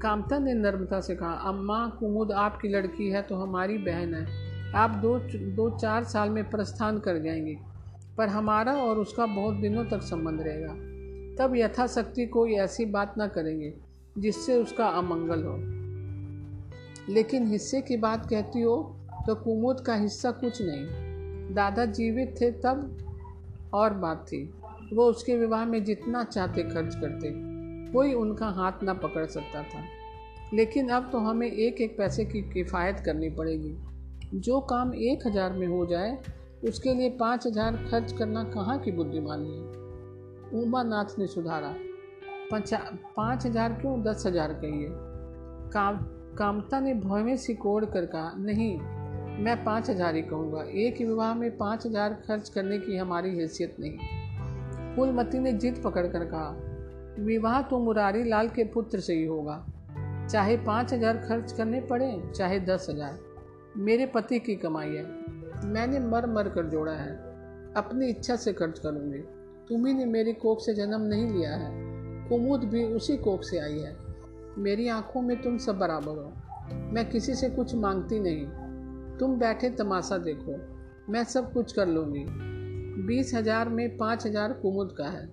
कामता ने नर्मता से कहा, अम्मा, कुमुद आपकी लड़की है तो हमारी बहन है। आप दो दो चार साल में प्रस्थान कर जाएँगे। पर हमारा और उसका बहुत दिनों तक संबंध रहेगा। तब यथाशक्ति कोई ऐसी बात ना करेंगे, जिससे उसका अमंगल हो। लेकिन हिस्से की बात कहती हो तो कुमुद का हिस्सा कुछ नहीं। दादा जीवित थे तब और बात थी। वो उसके विवाह में जितना चाहते खर्च करते, कोई उनका हाथ ना पकड़ सकता था। लेकिन अब तो हमें एक एक पैसे की किफ़ायत करनी पड़ेगी। जो काम एक हज़ार में हो जाए, उसके लिए पाँच हज़ार खर्च करना कहाँ की बुद्धिमानी है? उमा नाथ ने सुधारा। पाँच हज़ार क्यों? दस हज़ार कहिए। काम, कामता ने में सिकोड़ कर कहा, नहीं मैं पाँच हज़ार ही कहूँगा। एक विवाह में पाँच हज़ार खर्च करने की हमारी हैसियत नहीं। फूलमती ने जिद पकड़ कर कहा, विवाह तो मुरारी लाल के पुत्र से ही होगा। चाहे पाँच हज़ार खर्च करने पड़े, चाहे दस हज़ार। मेरे पति की कमाई है। मैंने मर मर कर जोड़ा है। अपनी इच्छा से खर्च करूँगी। तुम्ही ने मेरी कोख से जन्म नहीं लिया है। कुमुद भी उसी कोख से आई है। मेरी आँखों में तुम सब बराबर हो। मैं किसी से कुछ मांगती नहीं। तुम बैठे तमाशा देखो, मैं सब कुछ कर लूँगी। बीस हज़ार में पाँच हज़ार कुमुद का है।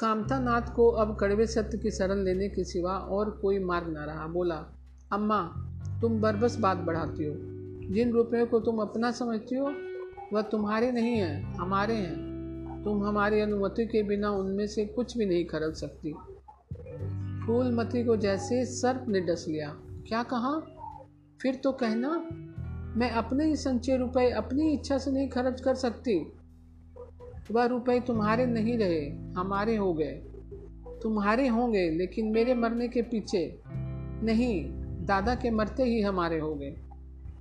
कामता नाथ को अब कड़वे सत्य की शरण लेने के सिवा और कोई मार्ग न रहा। बोला, अम्मा, तुम बरबस बात बढ़ाती हो। जिन रुपयों को तुम अपना समझती हो, वह तुम्हारे नहीं हैं, हमारे हैं। तुम हमारी अनुमति के बिना उनमें से कुछ भी नहीं खरीद सकती। फूलमती को जैसे सर्प ने डस लिया। क्या कहा? फिर तो कहना, मैं अपने ही संचय रुपए अपनी इच्छा से नहीं खर्च कर सकती। वह रुपए तुम्हारे नहीं रहे, हमारे हो गए। तुम्हारे होंगे, लेकिन मेरे मरने के पीछे नहीं, दादा के मरते ही हमारे हो गए।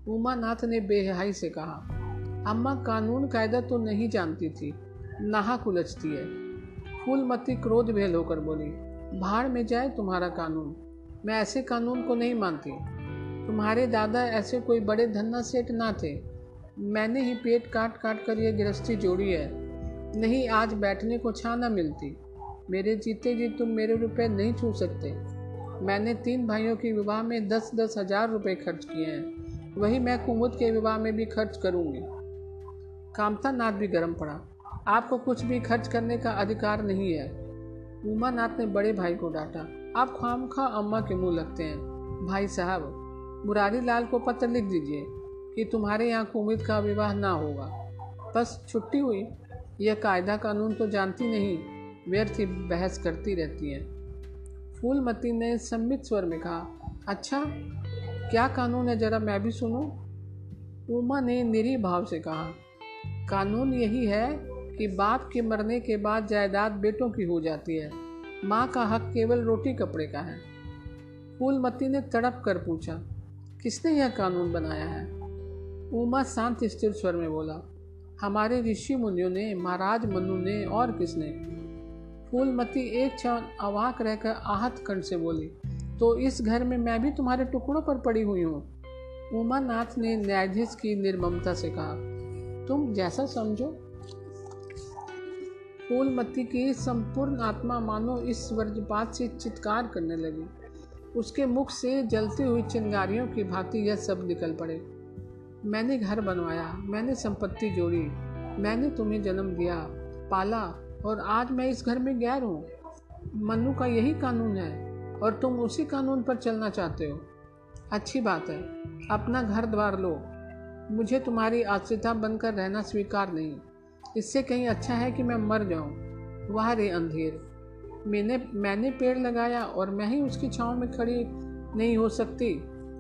उमानाथ ने बेहाई से कहा, अम्मा, कानून कायदा तो नहीं जानती थी, नहा कुलझती है। फूलमती क्रोध भेल होकर बोली, भाड़ में जाए तुम्हारा कानून, मैं ऐसे कानून को नहीं मानती। तुम्हारे दादा ऐसे कोई बड़े धन्ना सेठ ना थे। मैंने ही पेट काट काट कर ये गृहस्थी जोड़ी है। नहीं, आज बैठने को छा ना मिलती। मेरे जीते जी तुम मेरे रुपए नहीं छू सकते। मैंने तीन भाइयों के विवाह में दस दस हज़ार रुपये खर्च किए हैं। वही मैं कुमुद के विवाह में भी खर्च करूँगी। कामता नाथ भी गर्म पड़ा। आपको कुछ भी खर्च करने का अधिकार नहीं है। उमा नाथ ने बड़े भाई को डांटा। आप खाम खा अम्मा के मुँह लगते हैं। भाई साहब मुरारी लाल को पत्र लिख दीजिए कि तुम्हारे यहाँ कुमिद का विवाह ना होगा। बस छुट्टी हुई। यह कायदा कानून तो जानती नहीं, व्यर्थ ही बहस करती रहती है। फूलमती ने सम्मित स्वर में कहा अच्छा क्या कानून है जरा मैं भी सुनूं? उमा ने निरी भाव से कहा, कानून यही है कि बाप के मरने के बाद जायदाद बेटों की हो जाती है। माँ का हक केवल रोटी कपड़े का है। फूलमती ने तड़प कर पूछा किसने यह कानून बनाया है? उमा शांत स्थिर स्वर में बोला, हमारे ऋषि मुनियों ने, महाराज मनु ने और किसने? फूलमती एक क्षण अवाक रहकर आहत कंठ से बोली तो इस घर में मैं भी तुम्हारे टुकड़ों पर पड़ी हुई हूँ? उमानाथ ने न्यायाधीश की निर्ममता से कहा, तुम जैसा समझो। फूलमती की संपूर्ण आत्मा मानो इस वज्रपात से चित्कार करने लगी। उसके मुख से जलती हुई चिंगारियों की भांति यह सब निकल पड़े। मैंने घर बनवाया, मैंने संपत्ति जोड़ी, मैंने तुम्हें जन्म दिया, पाला, और आज मैं इस घर में गैर हूँ। मनु का यही कानून है, और तुम उसी कानून पर चलना चाहते हो। अच्छी बात है, अपना घर द्वार लो। मुझे तुम्हारी आश्रिता बनकर रहना स्वीकार नहीं। इससे कहीं अच्छा है कि मैं मर जाऊँ। वह रे अंधेर। मैंने मैंने पेड़ लगाया और मैं ही उसकी छाँव में खड़ी नहीं हो सकती।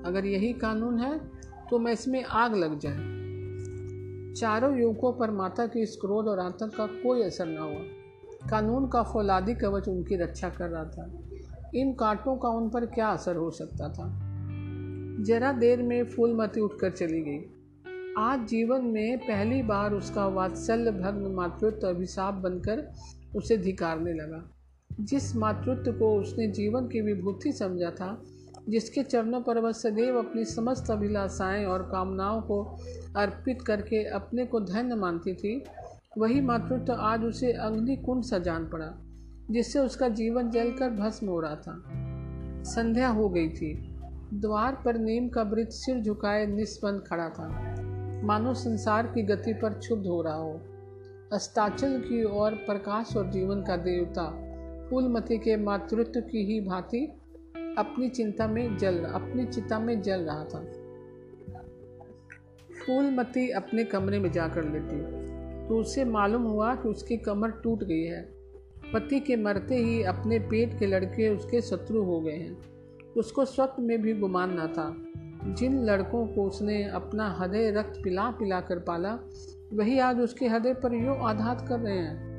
अगर यही कानून है तो मैं इसमें आग लग जाए। चारों युवकों पर माता के इस क्रोध और आतंक का कोई असर न हुआ। कानून का फौलादी कवच उनकी रक्षा कर रहा था। इन कांटों का उन पर क्या असर हो सकता था? जरा देर में फूलमती उठकर चली गई। आज जीवन में पहली बार उसका वात्सल्य भग्न मातृत्व अभिशाप बनकर उसे धिकारने लगा। जिस मातृत्व को उसने जीवन की विभूति समझा था, जिसके चरणों पर वह सदैव अपनी समस्त अभिलाषाएँ और कामनाओं को अर्पित करके अपने को धन्य मानती थी, वही मातृत्व आज उसे अग्नि कुंड सा जान पड़ा, जिससे उसका जीवन जलकर भस्म हो रहा था। संध्या हो गई थी। द्वार पर नीम का वृत्त सिर झुकाए निस्पंद खड़ा था। मानो संसार की गति पर क्षुब्ध हो रहा हो। अस्ताचल की ओर प्रकाश और जीवन का देवता फूलमती के मातृत्व की ही भांति अपनी चिंता में जल, अपनी चिंता में जल रहा था। फूलमती अपने कमरे में जाकर लेटी। तो उसे मालूम हुआ कि उसकी कमर टूट गई है। पति के मरते ही अपने पेट के लड़के उसके शत्रु हो गए हैं। उसको स्वप्न में भी गुमान न था। जिन लड़कों को उसने अपना हृदय रक्त पिला पिला कर पाला, वही आज उसके हृदय पर यो आघात कर रहे हैं।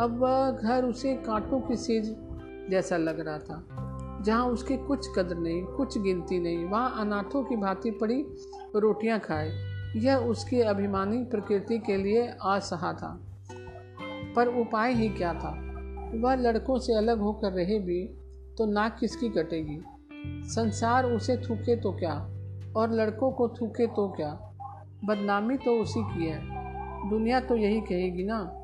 अब वह घर उसे कांटों की सेज जैसा लग रहा था। जहाँ उसकी कुछ कदर नहीं, कुछ गिनती नहीं, वहाँ अनाथों की भांति पड़ी रोटियाँ खाए। यह उसकी अभिमानी प्रकृति के लिए असहा था। पर उपाय ही क्या था? वह लड़कों से अलग होकर रहे भी तो नाक किसकी कटेगी? संसार उसे थूके तो क्या? और लड़कों को थूके तो क्या? बदनामी तो उसी की है। दुनिया तो यही कहेगी ना।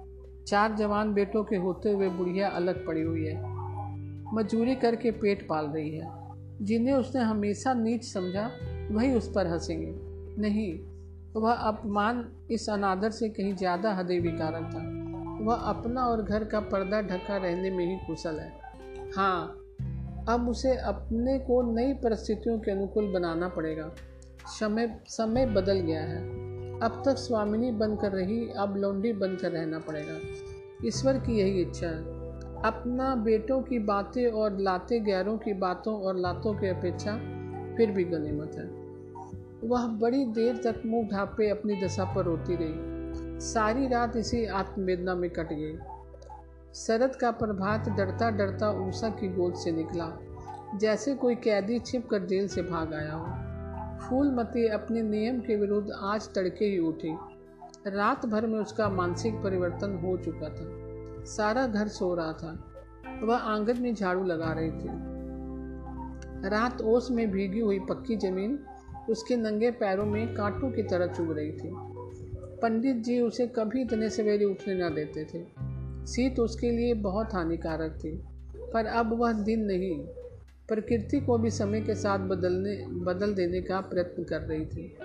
चार जवान बेटों के होते हुए बुढ़िया अलग पड़ी हुई है। मजूरी करके पेट पाल रही है। जिन्हें उसने हमेशा नीच समझा, वही उस पर हंसेंगे। नहीं, वह अपमान इस अनादर से कहीं ज़्यादा हृदय विकारक था। वह अपना और घर का पर्दा ढका रहने में ही कुशल है। हाँ अब उसे अपने को नई परिस्थितियों के अनुकूल बनाना पड़ेगा। समय समय बदल गया है। अब तक स्वामिनी बनकर रही, अब लौंडी बनकर रहना पड़ेगा। ईश्वर की यही इच्छा है। अपना बेटों की बातें और लाते गैरों की बातों और लातों की अपेक्षा फिर भी गनीमत है। वह बड़ी देर तक मुँह ढापे अपनी दशा पर रोती रही। सारी रात इसी आत्मवेदना में कट गई। शरद का प्रभात डरता डरता ऊषा की गोद से निकला। जैसे कोई कैदी छिप कर जेल से भाग आया हो। फूलमती अपने नियम के विरुद्ध आज तड़के ही उठी। रात भर में उसका मानसिक परिवर्तन हो चुका था। सारा घर सो रहा था। वह आँगन में झाड़ू लगा रही थी। रात ओस में भीगी हुई पक्की ज़मीन उसके नंगे पैरों में कांटों की तरह चुभ रही थी। पंडित जी उसे कभी इतने सवेरे उठने न देते थे। शीत उसके लिए बहुत हानिकारक थी। पर अब वह दिन नहीं। प्रकृति को भी समय के साथ बदलने, बदल देने का प्रयत्न कर रही थी।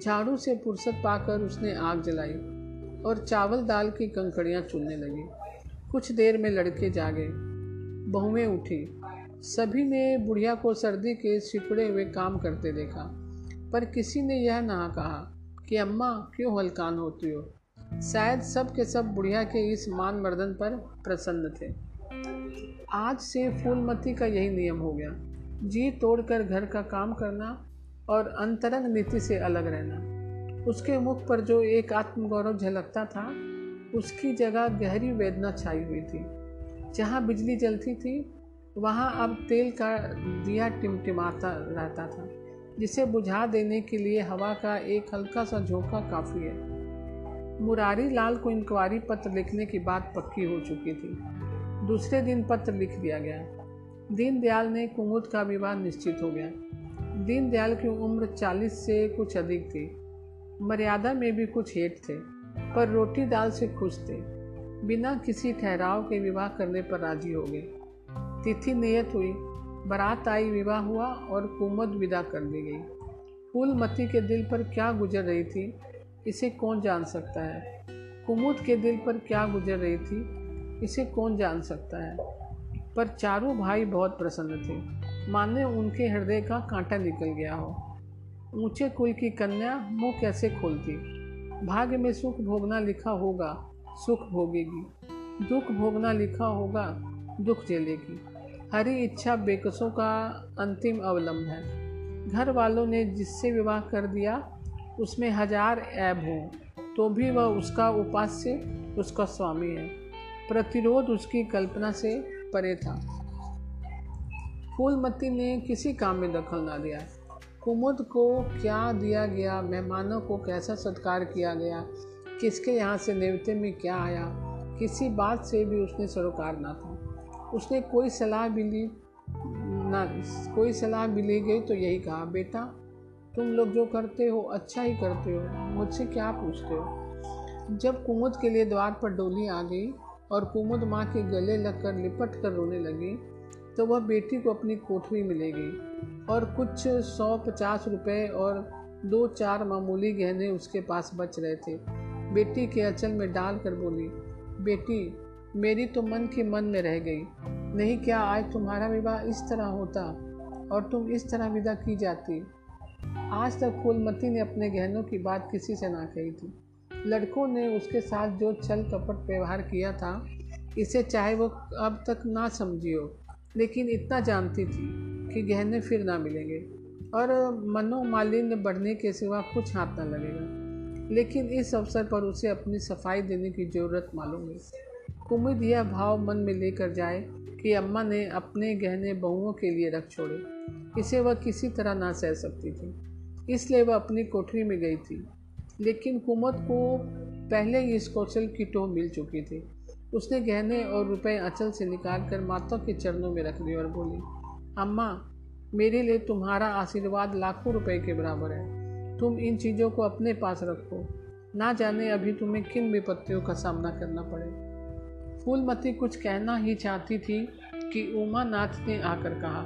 झाड़ू से फुर्सत पाकर उसने आग जलाई और चावल दाल की कंकड़ियाँ चुनने लगी। कुछ देर में लड़के जागे। बहुएँ उठी। सभी ने बुढ़िया को सर्दी के सिपड़े हुए काम करते देखा, पर किसी ने यह ना कहा कि, अम्मा, क्यों हलकान होती हो? शायद सब के सब बुढ़िया के इस मान मर्दन पर प्रसन्न थे। आज से फूलमती का यही नियम हो गया। जी तोड़कर घर का काम करना और अंतरंग नीति से अलग रहना। उसके मुख पर जो एक आत्मगौरव झलकता था, उसकी जगह गहरी वेदना छाई हुई थी। जहाँ बिजली जलती थी, वहाँ अब तेल का दिया टिमटिमाता रहता था, जिसे बुझा देने के लिए हवा का एक हल्का सा झोंका काफ़ी है। मुरारी लाल को इंक्वायरी पत्र लिखने की बात पक्की हो चुकी थी। दूसरे दिन पत्र लिख दिया गया। दीनदयाल ने कुमुद का विवाह निश्चित हो गया। दीनदयाल की उम्र चालीस से कुछ अधिक थी। मर्यादा में भी कुछ हेठ थे, पर रोटी दाल से खुश थे। बिना किसी ठहराव के विवाह करने पर राज़ी हो गए। तिथि नियत हुई। बारात आई, विवाह हुआ और कुमद विदा कर दी गई। फूलमती के दिल पर क्या गुजर रही थी, इसे कौन जान सकता है? कुमुद के दिल पर क्या गुजर रही थी इसे कौन जान सकता है? पर चारों भाई बहुत प्रसन्न थे। माने उनके हृदय का कांटा निकल गया हो। ऊँचे कुल की कन्या मुँह कैसे खोलती? भाग्य में सुख भोगना लिखा होगा, सुख भोगेगी। दुख भोगना लिखा होगा, दुख झेलेगी हरी इच्छा बेकसों का अंतिम अवलंब है। घर वालों ने जिससे विवाह कर दिया, उसमें हज़ार ऐब हों तो भी वह उसका उपास्य, उसका स्वामी है। प्रतिरोध उसकी कल्पना से परे था। फूलमती ने किसी काम में दखल ना दिया। कुमुद को क्या दिया गया, मेहमानों को कैसा सत्कार किया गया, किसके यहाँ से नेवते में क्या आया, किसी बात से भी उसने सरोकार ना था। उसने कोई सलाह भी ली ना, कोई सलाह भी ली गई तो यही कहा, बेटा, तुम लोग जो करते हो अच्छा ही करते हो, मुझसे क्या पूछते हो? जब कुमुद के लिए द्वार पर डोली आ गई और कुमुद माँ के गले लगकर लिपट कर रोने लगी तो वह बेटी को अपनी कोठरी मिलेगी। और कुछ सौ पचास रुपये और दो चार मामूली गहने उसके पास बच रहे थे। बेटी के अचल में डाल कर बोली, बेटी, मेरी तो मन के मन में रह गई। नहीं क्या आज तुम्हारा विवाह इस तरह होता और तुम इस तरह विदा की जाती? आज तक फूलमती ने अपने गहनों की बात किसी से ना कही थी। लड़कों ने उसके साथ जो छल कपट व्यवहार किया था, इसे चाहे वो अब तक ना समझी हो, लेकिन इतना जानती थी कि गहने फिर ना मिलेंगे। और मनोमालिन्य बढ़ने के सिवा कुछ हाथ ना लगेगा। लेकिन इस अवसर पर उसे अपनी सफ़ाई देने की ज़रूरत मालूम है उम्मीद यह भाव मन में लेकर जाए कि अम्मा ने अपने गहने बहुओं के लिए रख छोड़े। इसे वह किसी तरह ना सह सकती थी। इसलिए वह अपनी कोठरी में गई थी। लेकिन कुमत को पहले ही इस कौशल की टोह मिल चुकी थी। उसने गहने और रुपए अचल से निकाल कर माता के चरणों में रख दिए और बोली, अम्मा, मेरे लिए तुम्हारा आशीर्वाद लाखों रुपए के बराबर है। तुम इन चीज़ों को अपने पास रखो। ना जाने अभी तुम्हें किन विपत्तियों का सामना करना पड़े। फूलमती कुछ कहना ही चाहती थी कि उमा नाथ ने आकर कहा,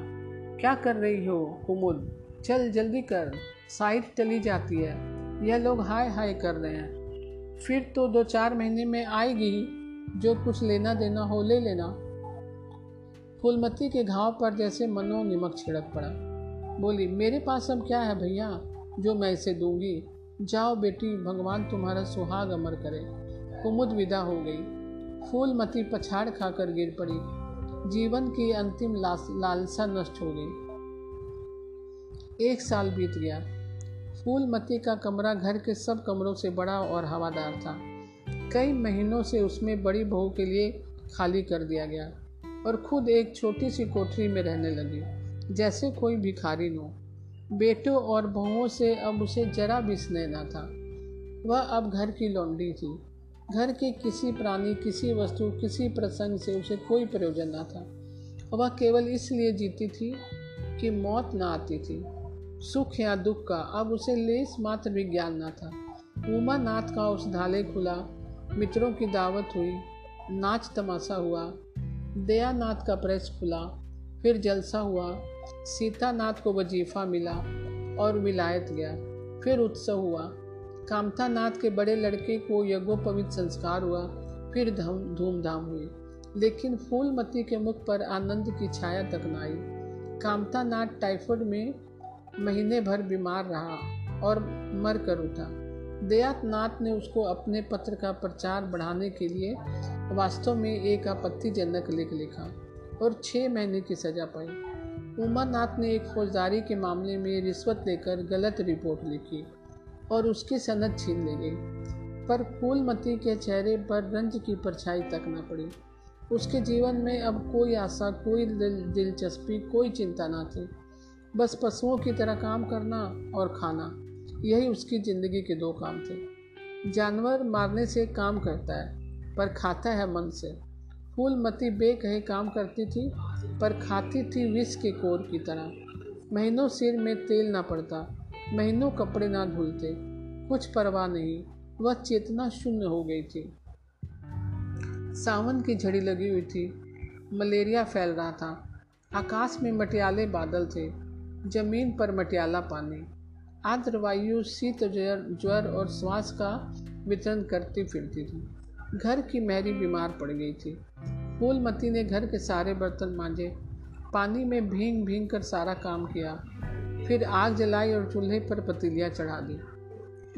क्या कर रही हो कुमुद चल जल्दी कर साइड चली जाती है। यह लोग हाय हाय कर रहे हैं। फिर तो दो चार महीने में आएगी जो कुछ लेना देना हो ले लेना। फूलमती के घाव पर जैसे मनो निमक छिड़क पड़ा। बोली, मेरे पास अब क्या है भैया? जो मैं इसे दूँगी। जाओ बेटी, भगवान तुम्हारा सुहाग अमर करे। कुमुद विदा हो गई। फूलमती पछाड़ खाकर गिर पड़ी। जीवन की अंतिम लालसा नष्ट हो गई। एक साल बीत गया। फूलमती का कमरा घर के सब कमरों से बड़ा और हवादार था। कई महीनों से उसमें बड़ी बहू के लिए खाली कर दिया गया और खुद एक छोटी सी कोठरी में रहने लगी, जैसे कोई भिखारी नो बेटों और बहुओं से अब उसे जरा भी स्नेह न था। वह अब घर की लौंडी थी। घर के किसी प्राणी, किसी वस्तु, किसी प्रसंग से उसे कोई प्रयोजन न था। वह केवल इसलिए जीती थी कि मौत न आती थी। सुख या दुख का, अब उसे लेस मात्र भी ज्ञान न था। उमा नाथ का उस ढाले खुला, मित्रों की दावत हुई, नाच तमाशा हुआ, दयानाथ का प्रेस खुला, फिर जलसा हुआ सीता नाथ को वजीफा मिला और विलायत गया, फिर उत्सव हुआ। कामता नाथ के बड़े लड़के को यज्ञोपवित संस्कार हुआ, फिर धूमधाम हुई, लेकिन फूलमती के मुख पर आनंद की छाया तक न आई। कामता नाथ टाइफाइड में महीने भर बीमार रहा और मर कर उठा। दयातनाथ ने उसको अपने पत्र का प्रचार बढ़ाने के लिए वास्तव में एक आपत्तिजनक लेख लिखा और छः महीने की सज़ा पाई। उमानाथ ने एक फौजदारी के मामले में रिश्वत लेकर गलत रिपोर्ट लिखी और उसकी सनद छीन ली गई। पर फूलमती के चेहरे पर रंज की परछाई तक न पड़ी। उसके जीवन में अब कोई आशा, कोई दिलचस्पी, कोई चिंता न थी। बस पशुओं की तरह काम करना और खाना। यही उसकी ज़िंदगी के दो काम थे। जानवर मारने से काम करता है, पर खाता है मन से। फूलमती बेकहे काम करती थी, पर खाती थी विष के कोर की तरह। महीनों सिर में तेल ना पड़ता, महीनों कपड़े ना धुलते। कुछ परवाह नहीं, वह चेतना शून्य हो गई थी। सावन की झड़ी लगी हुई थी, मलेरिया फैल रहा था। आकाश में मटियाले बादल थे। ज़मीन पर मटियाला पानी। आर्द्र वायु शीत ज्वर ज्वर और श्वास का वितरण करती फिरती थी। घर की मैरी बीमार पड़ गई थी। फूलमती ने घर के सारे बर्तन मांजे। पानी में भींग भींग कर सारा काम किया। फिर आग जलाई और चूल्हे पर पतीलियाँ चढ़ा दी।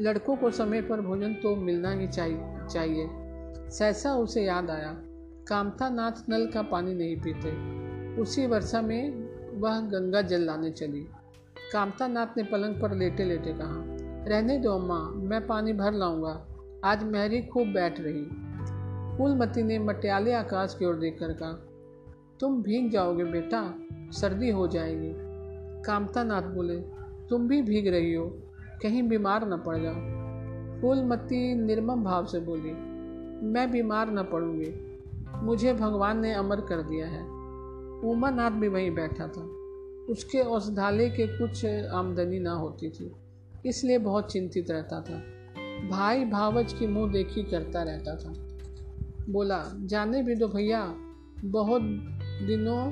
लड़कों को समय पर भोजन तो मिलना ही चाहिए चाहिए। सहसा उसे याद आया। कामता नाथ नल का पानी नहीं पीते। उसी वर्षा में वह गंगा जल लाने चली। कामता नाथ ने पलंग पर लेटे लेटे कहा, रहने दो अम्मा, मैं पानी भर लाऊँगा। आज महरी खूब बैठ रही। फूलमती ने मटियाले आकाश की ओर देखकर कहा, तुम भीग जाओगे बेटा, सर्दी हो जाएगी। कामता नाथ बोले, तुम भी भीग रही हो, कहीं बीमार न पड़ जाओ। फूलमती निर्मम भाव से बोली, मैं बीमार न पड़ूँगी, मुझे भगवान ने अमर कर दिया है। उमानाथ भी वहीं बैठा था। उसके औषधालय के कुछ आमदनी ना होती थी, इसलिए बहुत चिंतित रहता था। भाई भावच की मुँह देखी करता रहता था। बोला, जाने भी दो भैया, बहुत दिनों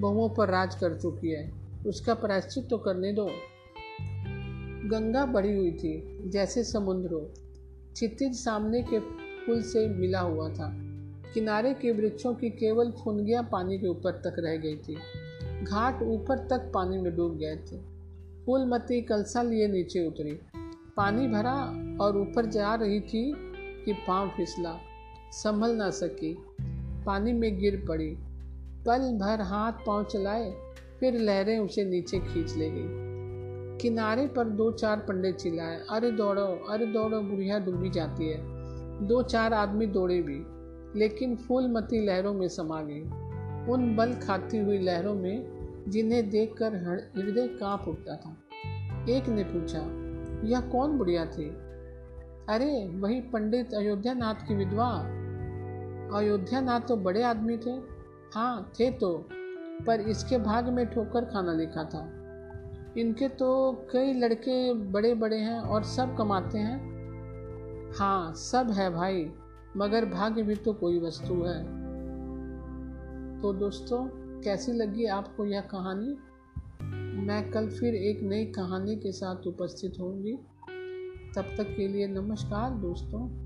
बहुओं पर राज कर चुकी है, उसका प्रायश्चित तो करने दो। गंगा बढ़ी हुई थी, जैसे समुद्र हो, क्षितिज सामने के पुल से मिला हुआ था। किनारे के वृक्षों की केवल फुनगियाँ पानी के ऊपर तक रह गई थी। घाट ऊपर तक पानी में डूब गए थे। फूलमती कलसा लिए नीचे उतरी। पानी भरा और ऊपर जा रही थी कि पाँव फिसला। संभल ना सकी। पानी में गिर पड़ी। पल भर हाथ पाँव चलाए, फिर लहरें उसे नीचे खींच ले गई। किनारे पर दो चार पंडे चिल्लाए, अरे दौड़ो अरे दौड़ो, बुढ़िया डूबी जाती है। दो चार आदमी दौड़े भी। लेकिन फूलमती लहरों में समा गई। उन बल खाती हुई लहरों में, जिन्हें देखकर हृदय काँप उठता था। एक ने पूछा, यह कौन बुढ़िया थी? अरे, वही पंडित अयोध्या नाथ की विधवा। अयोध्या नाथ तो बड़े आदमी थे। हाँ थे तो पर इसके भाग में ठोकर खाना लिखा था। इनके तो कई लड़के बड़े बड़े हैं और सब कमाते हैं। हाँ सब है भाई। मगर भाग्य भी तो कोई वस्तु है। तो दोस्तों, कैसी लगी आपको यह कहानी? मैं कल फिर एक नई कहानी के साथ उपस्थित होंगी। तब तक के लिए नमस्कार दोस्तों।